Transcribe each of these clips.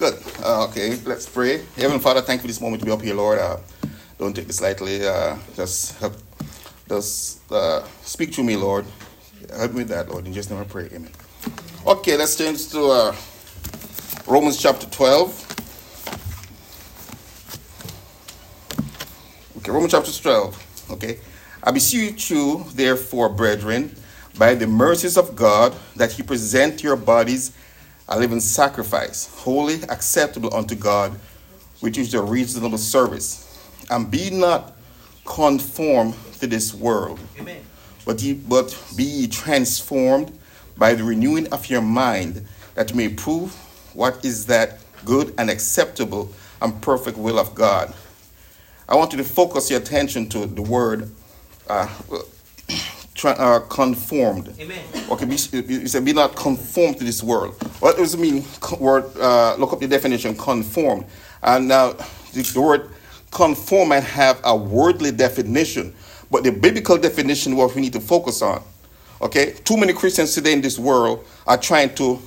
Good. Uh, okay, let's pray. Heavenly Father, thank you for this moment to be up here, Lord. Uh, don't take this lightly. Uh, just help, just uh, speak to me, Lord. Help me with that, Lord. In just name I pray. Amen. Okay, let's change to uh, Romans chapter 12. Okay, Romans chapter 12. Okay. I beseech you, therefore, brethren, by the mercies of God, that he present your bodies a living sacrifice, holy, acceptable unto God, which is your reasonable service. And be not conformed to this world, Amen. But, ye, but be ye transformed by the renewing of your mind, that you may prove what is that good and acceptable and perfect will of God. I want you to focus your attention to the word uh, uh, conformed. Amen. Okay, you said be not conformed to this world. What does it mean? Word, uh, look up the definition, conformed. And now the, the word conform might have a worldly definition, but the biblical definition what we need to focus on. Okay, too many Christians today in this world are trying to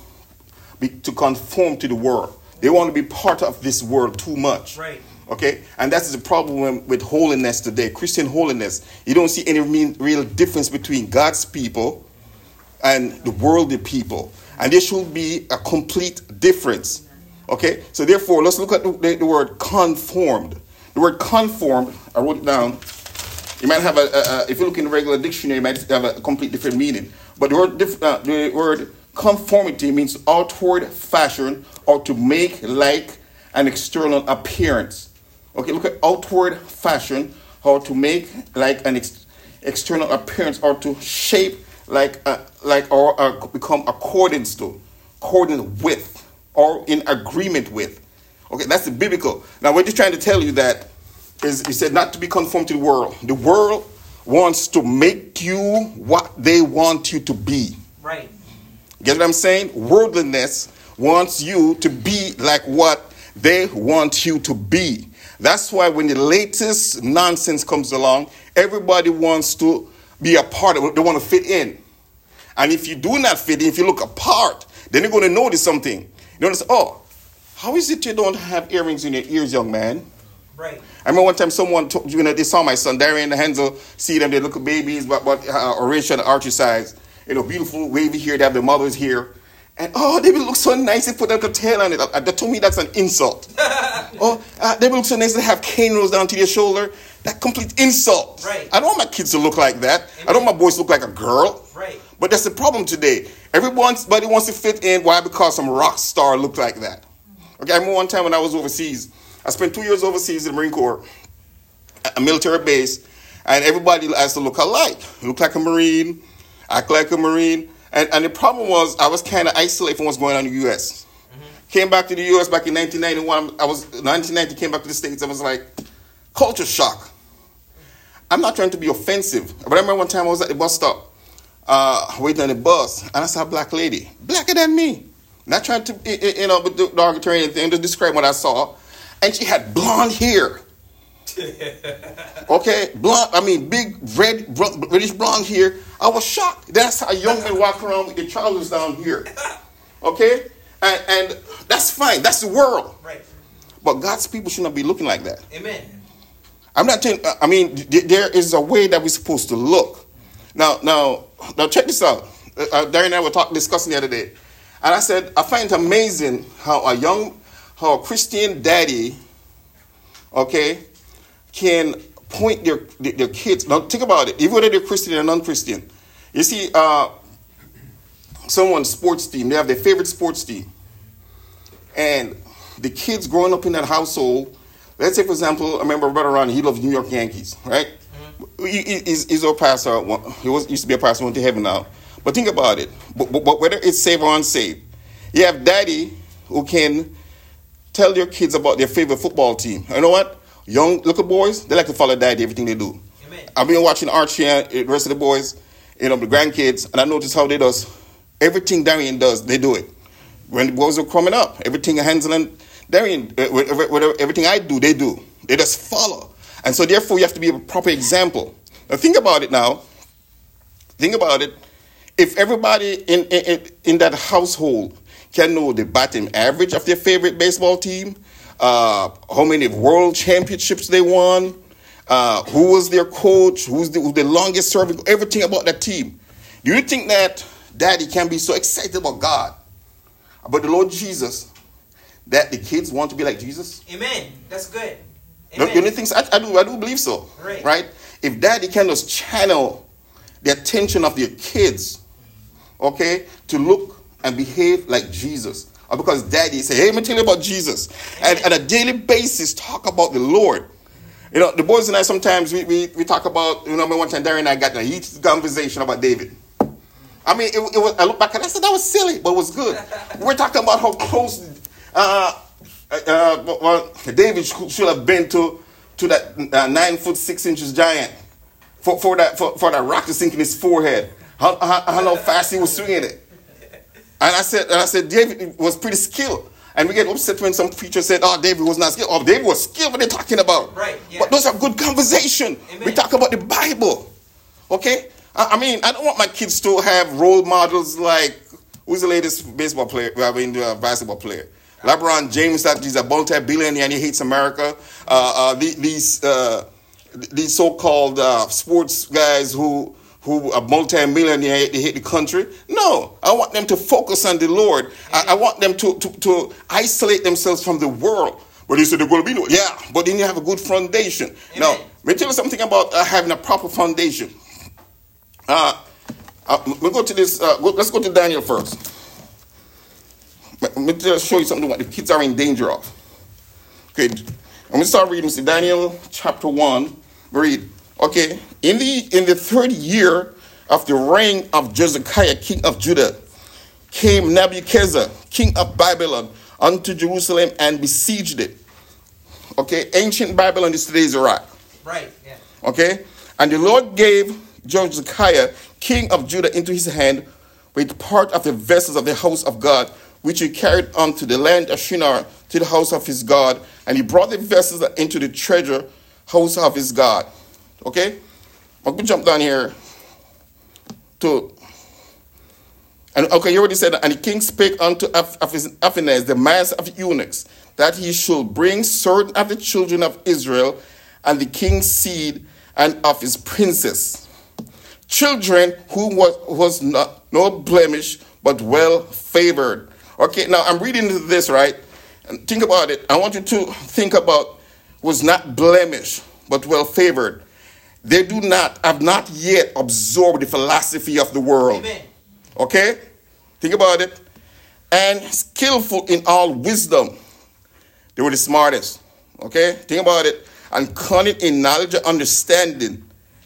be, to conform to the world. They want to be part of this world too much. Right. Okay, and that's the problem with holiness today. Christian holiness, you don't see any real difference between God's people and the worldly people, and there should be a complete difference. Okay, so therefore, let's look at the, the word conformed. The word conformed, I wrote it down. You might have a, a, a, if you look in the regular dictionary, you might have a complete different meaning. But the word, uh, the word conformity means outward fashion or to make like an external appearance. Okay, look at outward fashion, how to make like an ex- external appearance or to shape like a, like or uh, become accordance to, accordant with, or in agreement with. Okay, that's the biblical. Now we're just trying to tell you that is he said not to be conformed to the world. The world wants to make you what they want you to be. Right. Get what I'm saying? Worldliness wants you to be like what they want you to be. That's why when the latest nonsense comes along, everybody wants to be a part of it. They want to fit in. And if you do not fit in, if you look apart, then you're going to notice something. You notice, oh, how is it you don't have earrings in your ears, young man? Right. I remember one time someone told you know they saw my son Darian and Hansel, see them, they look at babies, but but uh, Horatio and Archie size, you know, beautiful wavy hair, they have their mothers here. And oh, they will look so nice. They put a tail on it. Uh, to me, that's an insult. oh, uh, they will look so nice. They have cane rolls down to their shoulder. That complete insult. Right. I don't want my kids to look like that. Amen. I don't want my boys to look like a girl. Right. But that's the problem today. Everybody wants to fit in. Why? Because some rock star looked like that. Okay, I remember one time when I was overseas. I spent two years overseas in the Marine Corps, a military base, and everybody has to look alike. Look like a Marine, act like a Marine. And, and the problem was I was kind of isolated from what's going on in the U.S. Mm-hmm. Came back to the U.S. back in 1991. I was 1990. Came back to the States. I was like culture shock. I'm not trying to be offensive, but I remember one time I was at the bus stop, uh, waiting on the bus, and I saw a black lady, blacker than me. Not trying to, you know, but derogatory or anything, to describe what I saw. And she had blonde hair. okay, blonde, I mean, big red, reddish blonde hair. I was shocked. That's how young men walk around with their trousers down here. Okay? And, and that's fine. That's the world. Right. But God's people should not be looking like that. Amen. I'm not telling, I mean, there is a way that we're supposed to look. Now, now, now check this out. Uh, Darren and I were talking, discussing the other day. And I said, I find it amazing how a young, how a Christian daddy, okay, can point their, their kids. Now, think about it. Even whether they're Christian or non Christian. You see, uh, someone's sports team, they have their favorite sports team. And the kids growing up in that household, let's say, for example, I remember brother Ron, he loves New York Yankees, right? Mm-hmm. He, he's, he's a pastor. He was, used to be a pastor, went to heaven now. But think about it. But, but, but whether it's saved or unsaved, you have daddy who can tell your kids about their favorite football team. You know what? Young little boys, they like to follow daddy everything they do. Amen. I've been watching Archie and the rest of the boys, you know, the grandkids, and I noticed how they does everything Darian does, they do it. When the boys are coming up, everything Hansel and Darian, uh, whatever, everything I do, they do. They just follow. And so therefore you have to be a proper example. Now think about it now. Think about it. If everybody in, in, in that household can know the batting average of their favorite baseball team, uh, how many world championships they won, uh, who was their coach, who's the, the longest serving, everything about that team. Do you think that daddy can be so excited about God, about the Lord Jesus, that the kids want to be like Jesus? Amen. That's good. Amen. The only things I, I, do, I do believe so. Right. right? If daddy can just channel the attention of their kids, okay, to look and behave like Jesus. Or because daddy say, hey, let me tell you about Jesus. And on a daily basis, talk about the Lord. You know, the boys and I sometimes we, we, we talk about, you know, one time Darren and I got in a heated conversation about David. I mean, it, it, was, I look back and I said, that was silly, but it was good. We're talking about how close uh, uh, uh well, David should have been to, to that uh, nine foot six inches giant for, for, that, for, for that rock to sink in his forehead. How, how, how fast he was swinging it. And I said, and I said, David was pretty skilled. And we get upset when some preacher said, "Oh, David was not skilled." Oh, David was skilled. What are they talking about? Right. Yeah. But those are good conversation. Amen. We talk about the Bible. Okay. I, I, mean, I don't want my kids to have role models like who's the latest baseball player? I mean, uh, basketball player. LeBron James, that he's a multi-billionaire and he hates America. Uh, uh, these uh, these so-called uh, sports guys who who are multi-millionaire, they hate the country. No, I want them to focus on the Lord. I, I want them to, to, to, isolate themselves from the world. But you said they're going to be no. Yeah, but then you have a good foundation. Amen. Now, let me tell you something about uh, having a proper foundation. Uh, uh, we go to this. Uh, go, let's go to Daniel first. Let me just show you something what the kids are in danger of. Okay, I'm going to start reading. See Daniel chapter one. Read. Okay, in the in the third year of the reign of Josiah, king of Judah, came Nebuchadnezzar, king of Babylon, unto Jerusalem and besieged it. Okay, ancient Babylon is today's Iraq. Right. Yeah. Okay, and the Lord gave Josiah, king of Judah, into his hand with part of the vessels of the house of God, which he carried unto the land of Shinar to the house of his God, and he brought the vessels into the treasure house of his God. Okay? Going to jump down here to. And okay, you already said. And the king spake unto Ashpenaz, the master of eunuchs, that he should bring certain of the children of Israel and the king's seed and of his princes. Children who was, was not no blemish, but well favored. Okay, now I'm reading this, right? Think about it. I want you to think about was not blemish, but well favored. They do not, have not yet absorbed the philosophy of the world. Amen. Okay? Think about it. And skillful in all wisdom. They were the smartest. Okay? Think about it. And cunning in knowledge and understanding,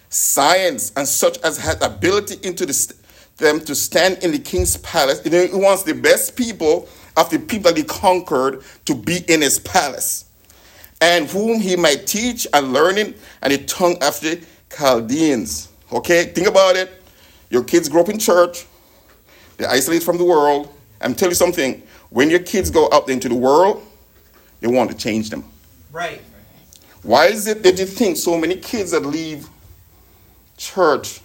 science, and such as had ability into the, them to stand in the king's palace. He wants the best people of the people that he conquered to be in his palace and whom he might teach and learning and the tongue of the Chaldeans. Okay, think about it. Your kids grow up in church, they're isolated from the world. I'm telling you something. When your kids go out into the world, they want to change them. Right. Why is it that you think so many kids that leave church,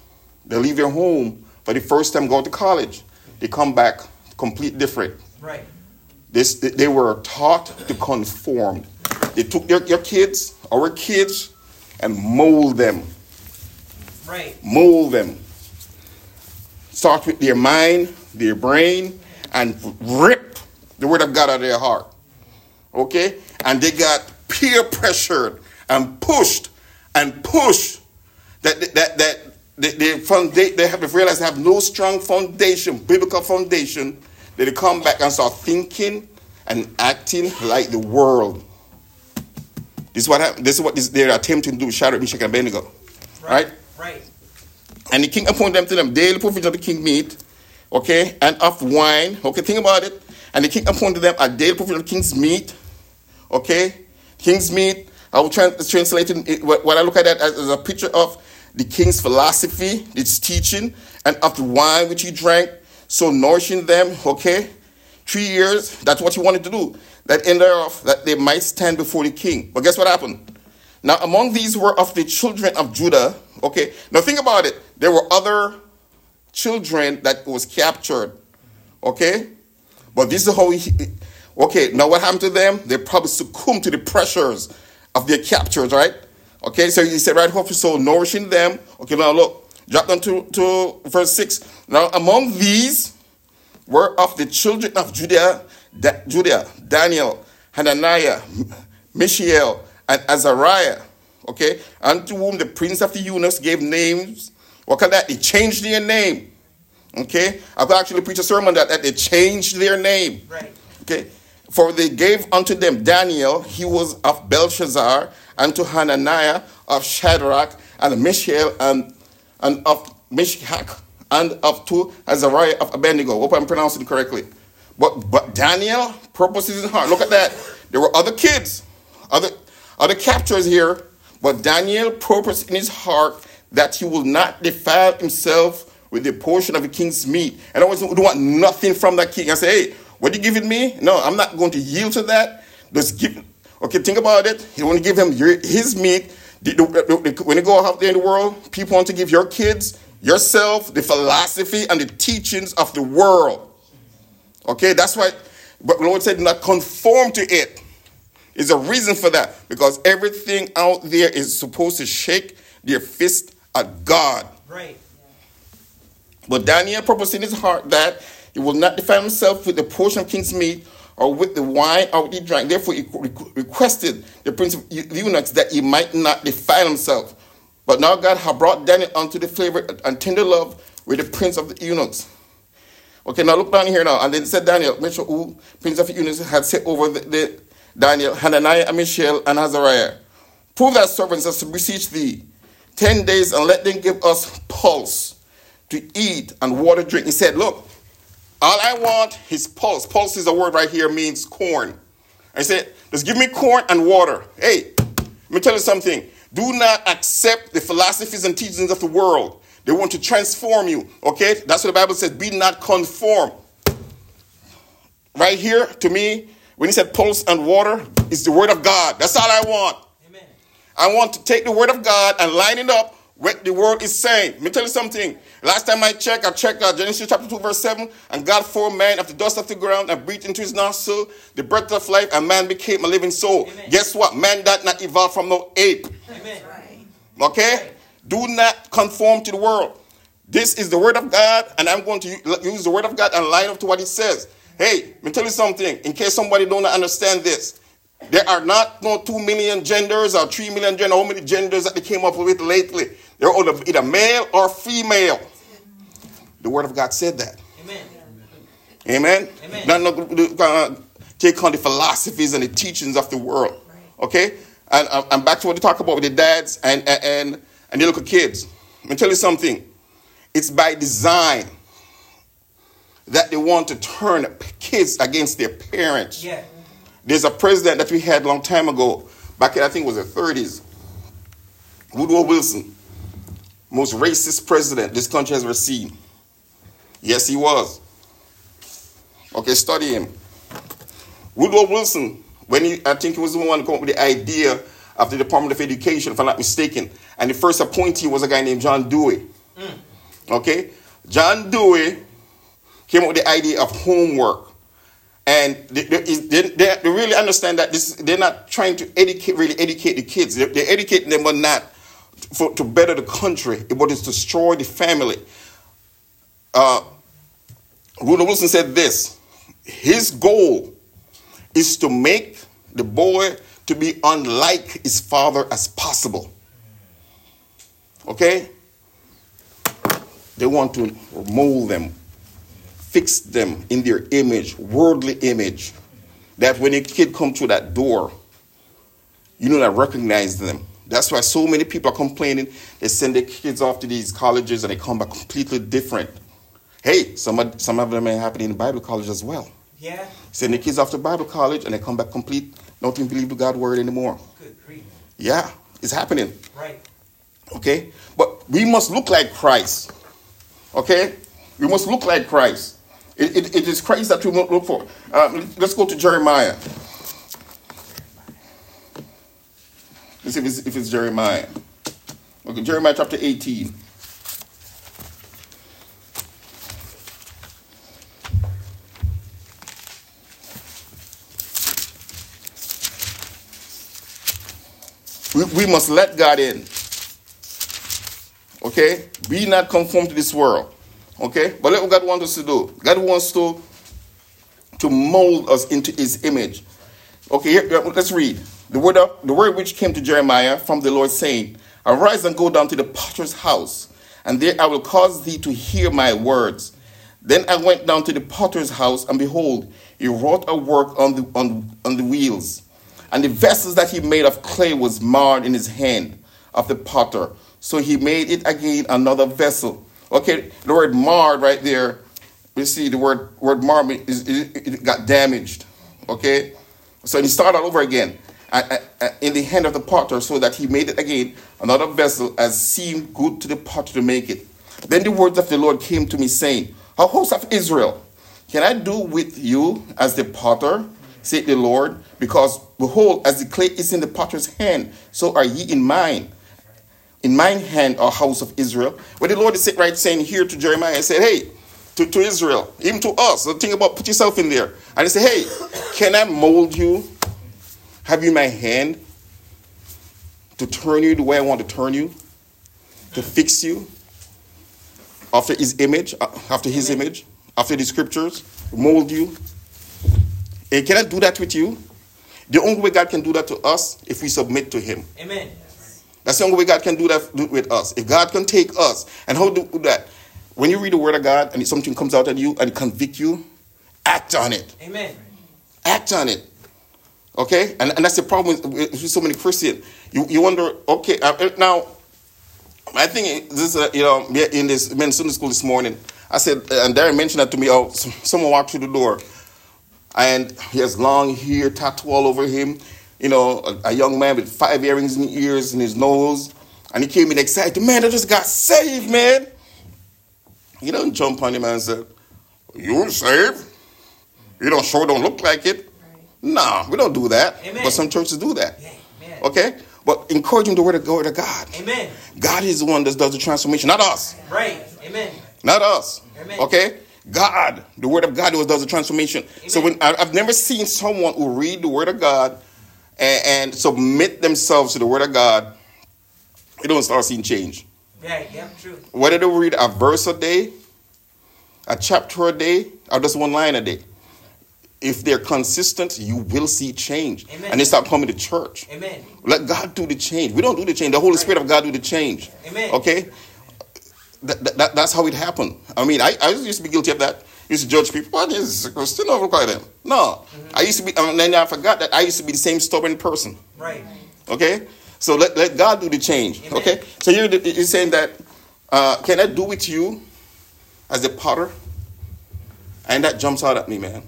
they leave their home for the first time, go to college, they come back complete different. Right. This, they were taught to conform. They took their, your kids, our kids, and mold them. Right. Mold them. Start with their mind, their brain, and rip the word of God out of their heart. Okay? And they got peer pressured and pushed and pushed that that that they, they, they, they have realized they have no strong foundation, biblical foundation, they come back and start thinking and acting like the world. This is what this is what this, they're attempting to do Shadrach, Meshach, and Abednego. Right? Right. And the king appointed them to them daily provision of the king meat, okay, and of wine. Okay, think about it. And the king appointed them a daily provision of the king's meat, okay, king's meat. I will to translate it. What I look at that as a picture of the king's philosophy, its teaching, and of the wine which he drank, so nourishing them, okay, three years. That's what he wanted to do that in thereof that they might stand before the king. But guess what happened? Now, among these were of the children of Judah. Okay, now think about it. There were other children that was captured. Okay? But this is how he. Okay, now what happened to them? They probably succumbed to the pressures of their captures, right? Okay, so he said, right, hopefully, so nourishing them. Okay, now look, drop down to, to verse 6. Now, among these were of the children of Judah, da, Judah Daniel, Hananiah, Mishael, and Azariah. Okay, unto whom the prince of the eunuchs gave names. What can that? They changed their name. Okay, I've actually preached a sermon that, that they changed their name. Right. Okay, for they gave unto them Daniel, he was of Belshazzar, and to Hananiah of Shadrach, and Mishael, and, and of Meshach, and of to Azariah of Abednego. Hope I'm pronouncing correctly. But but Daniel purposes in heart. Look at that. There were other kids, other other captors here, but Daniel purposed in his heart that he will not defile himself with the portion of the king's meat. And I don't want nothing from that king. I say, hey, what are you giving me? No, I'm not going to yield to that. Just give. Okay, think about it. You want to give him your, his meat. When you go out there in the world, people want to give your kids, yourself, the philosophy and the teachings of the world. Okay, that's why. But the Lord said, not conform to it. There's a reason for that because everything out there is supposed to shake their fist at God. Right. But Daniel purposed in his heart that he will not defile himself with the portion of king's meat or with the wine or with the drink. Therefore, he requested the prince of eunuchs that he might not defile himself. But now God had brought Daniel unto the favor and tender love with the prince of the eunuchs. Okay, now look down here now. And then said Daniel, mention who prince of eunuchs had set over the, the Daniel, Hananiah, and Mishael, and Azariah. Prove thy servants as to beseech thee ten days and let them give us pulse to eat and water drink. He said, Look, all I want is pulse. Pulse is a word right here, means corn. I said, just give me corn and water. Hey, let me tell you something. Do not accept the philosophies and teachings of the world. They want to transform you. Okay? That's what the Bible says. Be not conformed. Right here, to me, when he said pulse and water, is the word of God. That's all I want. Amen. I want to take the word of God and line it up what the word is saying. Let me tell you something. Last time I checked, I checked uh, Genesis chapter 2, verse 7. And God formed man of the dust of the ground and breathed into his nostril the breath of life, and man became a living soul. Amen. Guess what? Man did not evolve from no ape. Amen. Okay? Do not conform to the world. This is the word of God, and I'm going to use the word of God and line up to what it says. Hey, let me tell you something, in case somebody don't understand this. There are not no two million genders or three million genders, how many genders that they came up with lately. They're either either male or female. The word of God said that. Amen. Amen. Amen. Not no, uh, take on the philosophies and the teachings of the world. Okay. And uh, I'm back to what they talk about with the dads and and and, and look at kids. Let me tell you something. It's by design that they want to turn kids against their parents. Yeah. There's a president that we had a long time ago, back in I think it was the 30s, Woodrow Wilson, most racist president this country has ever seen. Yes, he was. Okay, study him. Woodrow Wilson, when he, I think he was the one who came up with the idea of the Department of Education, if I'm not mistaken, and the first appointee was a guy named John Dewey. Okay, John Dewey came up with the idea of homework. And they, they, they, they really understand that this, they're not trying to educate, really educate the kids. They're, they're educating them, but not for, to better the country, but it's to destroy the family. Uh, Woodrow Wilson said this his goal is to make the boy to be unlike his father as possible. Okay? They want to mold them, fix them in their image, worldly image. That when a kid come through that door, you know that recognize them. That's why so many people are complaining. They send their kids off to these colleges and they come back completely different. Hey, some of, some of them are happening in Bible college as well. Yeah. Send the kids off to Bible college and they come back complete, don't even believe the God word anymore. Good. Yeah, it's happening. Right. Okay? But we must look like Christ. Okay? We must look like Christ. It, it, it is Christ that we must look for. Um, let's go to Jeremiah. Let's see if it's, if it's Jeremiah. Okay, Jeremiah chapter 18. We, must let God in. Okay? Be not conformed to this world. Okay? But what God wants us to do. God wants to, to mold us into his image. Okay, here, let's read. The word, of, the word which came to Jeremiah from the Lord, saying, Arise and go down to the potter's house, and there I will cause thee to hear my words. Then I went down to the potter's house, and behold, he wrought a work on the, on, on the wheels. And the vessels that he made of clay was marred in his hand of the potter. So he made it again another vessel. Okay, the word marred right there, you see the word, word marred is, it, got damaged. Okay, so he started all over again in the hand of the potter, so that he made it again another vessel as seemed good to the potter to make it. Then the words of the Lord came to me, saying, O host of Israel, can I do with you as the potter, said the Lord? Because behold, as the clay is in the potter's hand, so are ye in mine. In mine hand, O house of Israel. But the Lord is sitting right saying here to Jeremiah, I said, Hey, to, to Israel, even to us, the thing about put yourself in there. And he said, Hey, can I mold you have you my hand to turn you the way I want to turn you? To fix you after his image, uh, after his image, after the scriptures, mold you. And can I do that with you? The only way God can do that to us if we submit to him. Amen. That's the only way God can do that with us. If God can take us, and how do that? When you read the word of God and something comes out at you and convict you, act on it. Amen. Act on it. Okay, and, and that's the problem with, with so many Christians. You, you wonder, okay, uh, uh now, I think this, uh, you know, in this men's Sunday school this morning, I said, uh, and Darren mentioned that to me. Oh, someone walked through the door, and he has long hair, tattoo all over him. You know, a, a young man with five earrings in his ears and his nose, and he came in excited. Man, I just got saved, man. He don't jump on him and say, "You saved? You don't sure don't look like it." No, we don't do that. Amen. But some churches do that. Amen. Okay? But encouraging the word of, word of God. Amen. God is the one that does the transformation, not us. Right. Amen. Not us. Amen. Okay? God, the word of God does the transformation. Amen. So when I, have never seen someone who read the word of God and, and, submit themselves to the word of God, they don't start seeing change. Yeah, yeah, true. Whether they read a verse a day, a chapter a day, or just one line a day if they're consistent, you will see change. Amen. And they start coming to church. Amen. Let God do the change. We don't do the change. The Holy right. Spirit of God do the change. Amen. Okay? That, that, that's how it happened. I mean, I, I used to be guilty of that. I used to judge people. What is Christian over them? No. Mm-hmm. I used to be, and then I forgot that I used to be the same stubborn person. Right. Okay? So let, let God do the change. Amen. Okay? So you're, you're saying that, uh, can I do with you as a potter? And that jumps out at me, man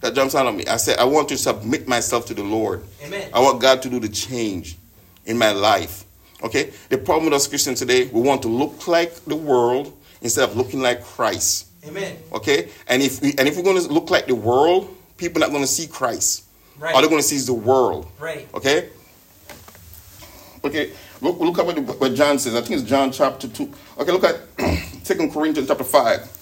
that jumps out on me. I said, I want to submit myself to the Lord. Amen. I want God to do the change in my life. Okay? The problem with us Christians today, we want to look like the world instead of looking like Christ. Amen. Okay? And if we and if we're going to look like the world, people are not going to see Christ. Right. All they're going to see is the world. Right. Okay? Okay. Look, look at what, what John says. I think it's John chapter 2. Okay, look at Second Corinthians chapter 5.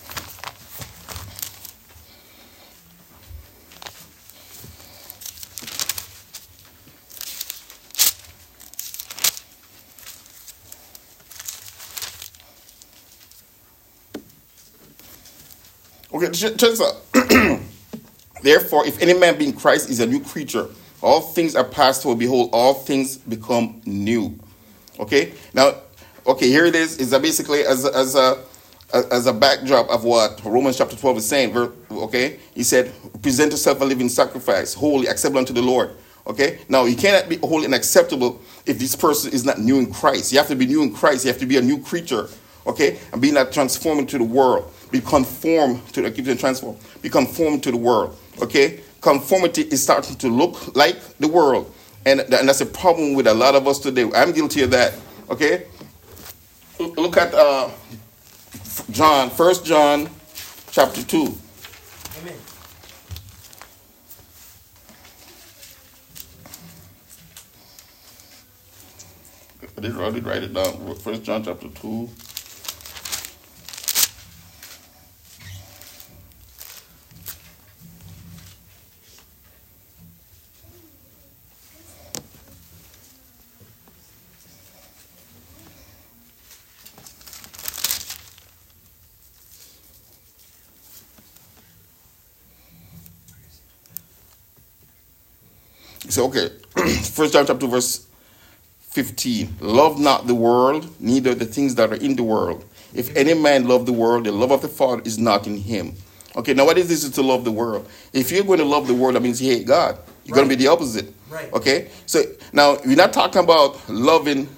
Okay, check this out. Therefore, if any man be in Christ is a new creature, all things are passed away. Behold, all things become new. Okay, now, okay, here it is. Is that basically as as a as a backdrop of what Romans chapter 12 is saying. Okay, he said, present yourself a living sacrifice, holy, acceptable unto the Lord. Okay, now you cannot be holy and acceptable if this person is not new in Christ. You have to be new in Christ. You have to be a new creature. Okay, and be not transformed into the world be conformed to the keep transform, be conformed to the world. Okay? Conformity is starting to look like the world. And, and that's a problem with a lot of us today. I'm guilty of that. Okay? Look at uh, John, First John chapter 2. Amen. I did, I did write it down. First John chapter 2. Say, okay, First John chapter 2, verse 15. Love not the world, neither the things that are in the world. If any man love the world, the love of the Father is not in him. Okay, now what is this to love the world? If you're going to love the world, that means you hate God. You're right. going to be the opposite. Right. Okay? So now we're not talking about loving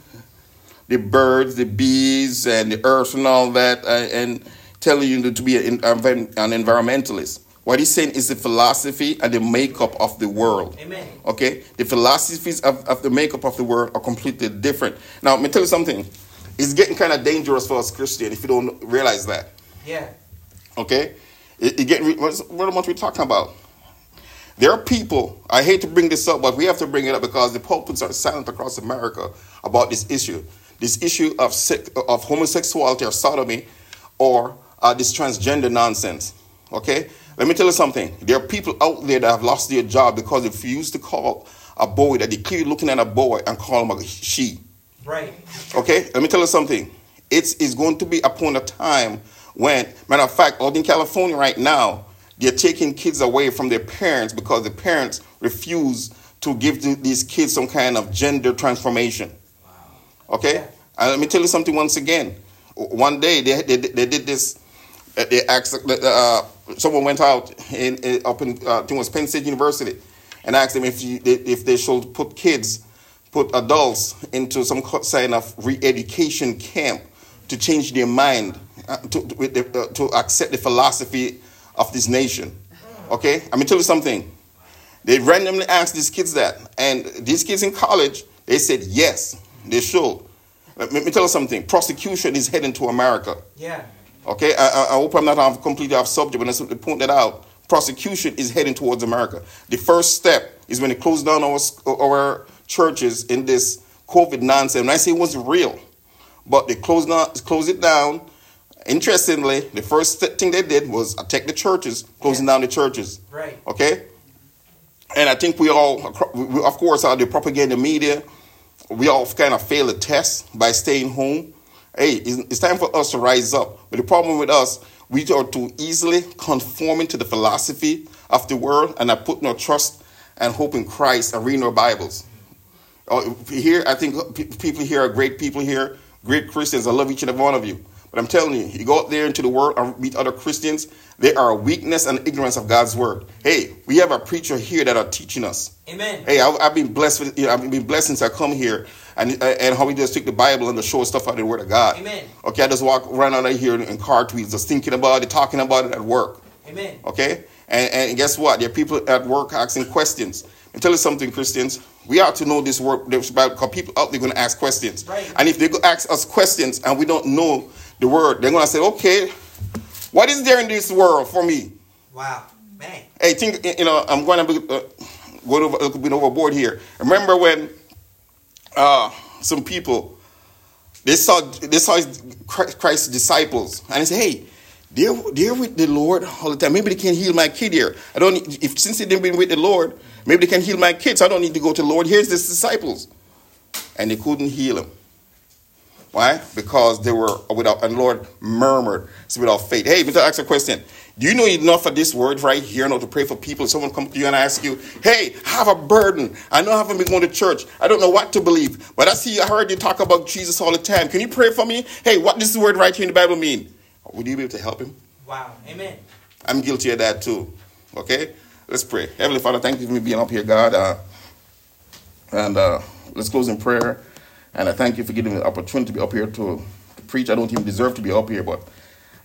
the birds, the bees, and the earth and all that, uh, and telling you to be an, an environmentalist. What he's saying is the philosophy and the makeup of the world. Amen. Okay? The philosophies of, of the makeup of the world are completely different. Now, let me tell you something. It's getting kind of dangerous for us Christians if you don't realize that. Yeah. Okay? It, it get, what, what am I talking about? There are people, I hate to bring this up, but we have to bring it up because the pulpits are silent across America about this issue. This issue of, of homosexuality or sodomy or uh, this transgender nonsense. Okay? Let me tell you something. There are people out there that have lost their job because they refuse to call a boy that they keep looking at a boy and call him a she. Right. Okay? Let me tell you something. It's, it's going to be upon a time when, matter of fact, out in California right now, they're taking kids away from their parents because the parents refuse to give these kids some kind of gender transformation. Wow. Okay? And let me tell you something once again. One day they, they, they did this, uh, they asked, uh, someone went out in, in up in uh, was Penn State University and asked them if you, if they should put kids, put adults into some kind of re-education camp to change their mind, uh, to to, uh, to accept the philosophy of this nation. Okay, I'm gonna tell you something. They randomly asked these kids that, and these kids in college, they said yes, they should. Let me tell you something. Prosecution is heading to America. Yeah. Okay, I, I hope I'm not off, completely off subject, but I simply point that out. Prosecution is heading towards America. The first step is when they close down our, our churches in this COVID nonsense. And I say it wasn't real, but they closed, down, closed it down. Interestingly, the first thing they did was attack the churches, closing yeah. down the churches. Right. Okay? And I think we all, of course, are the propaganda media, we all kind of fail the test by staying home hey, it's time for us to rise up. But the problem with us, we are too easily conforming to the philosophy of the world and are putting our trust and hope in Christ and reading our Bibles. Oh, here, I think people here are great people here, great Christians. I love each and every one of you. But I'm telling you, you go out there into the world and meet other Christians, they are a weakness and ignorance of God's word. Hey, we have a preacher here that are teaching us. Amen. Hey, I've, I've been blessed. With, you know, I've been blessed since I come here, and and how we just take the Bible and the show stuff out of the Word of God. Amen. Okay, I just walk around out here in car tweets, just thinking about it, talking about it at work. Amen. Okay, and and guess what? There are people at work asking questions. And tell you something, Christians. We ought to know this word Bible, because people out there going to ask questions. Right. And if they go ask us questions and we don't know the word, they're going to say, okay, what is there in this world for me? Wow, man. Hey, think you know I'm going to be, uh, go over a bit overboard here. Remember when uh, some people they saw they saw Christ's disciples and they said, "Hey, they're they're with the Lord all the time. Maybe they can heal my kid here. I don't need, if since they've been with the Lord, maybe they can heal my kids. I don't need to go to the Lord. Here's the disciples, and they couldn't heal him. Why? Because they were without, and Lord murmured, so without faith. Hey, let me ask a question. Do you know enough of this word right here now to pray for people? Someone come to you and ask you, hey, I have a burden. I know I haven't been going to church. I don't know what to believe. But I see, I heard you talk about Jesus all the time. Can you pray for me? Hey, what does this word right here in the Bible mean? Would you be able to help him? Wow. Amen. I'm guilty of that too. Okay? Let's pray. Heavenly Father, thank you for me being up here, God. Uh, and uh, let's close in prayer. And I thank you for giving me the opportunity to be up here to, to preach. I don't even deserve to be up here, but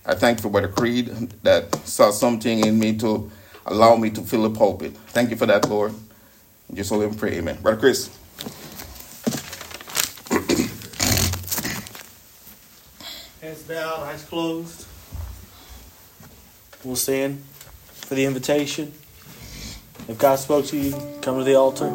I thank you for Brother Creed that saw something in me to allow me to fill the pulpit. Thank you for that, Lord. Just so let me pray, amen. Brother Chris. Hands bowed, eyes closed. We'll stand for the invitation. If God spoke to you, come to the altar.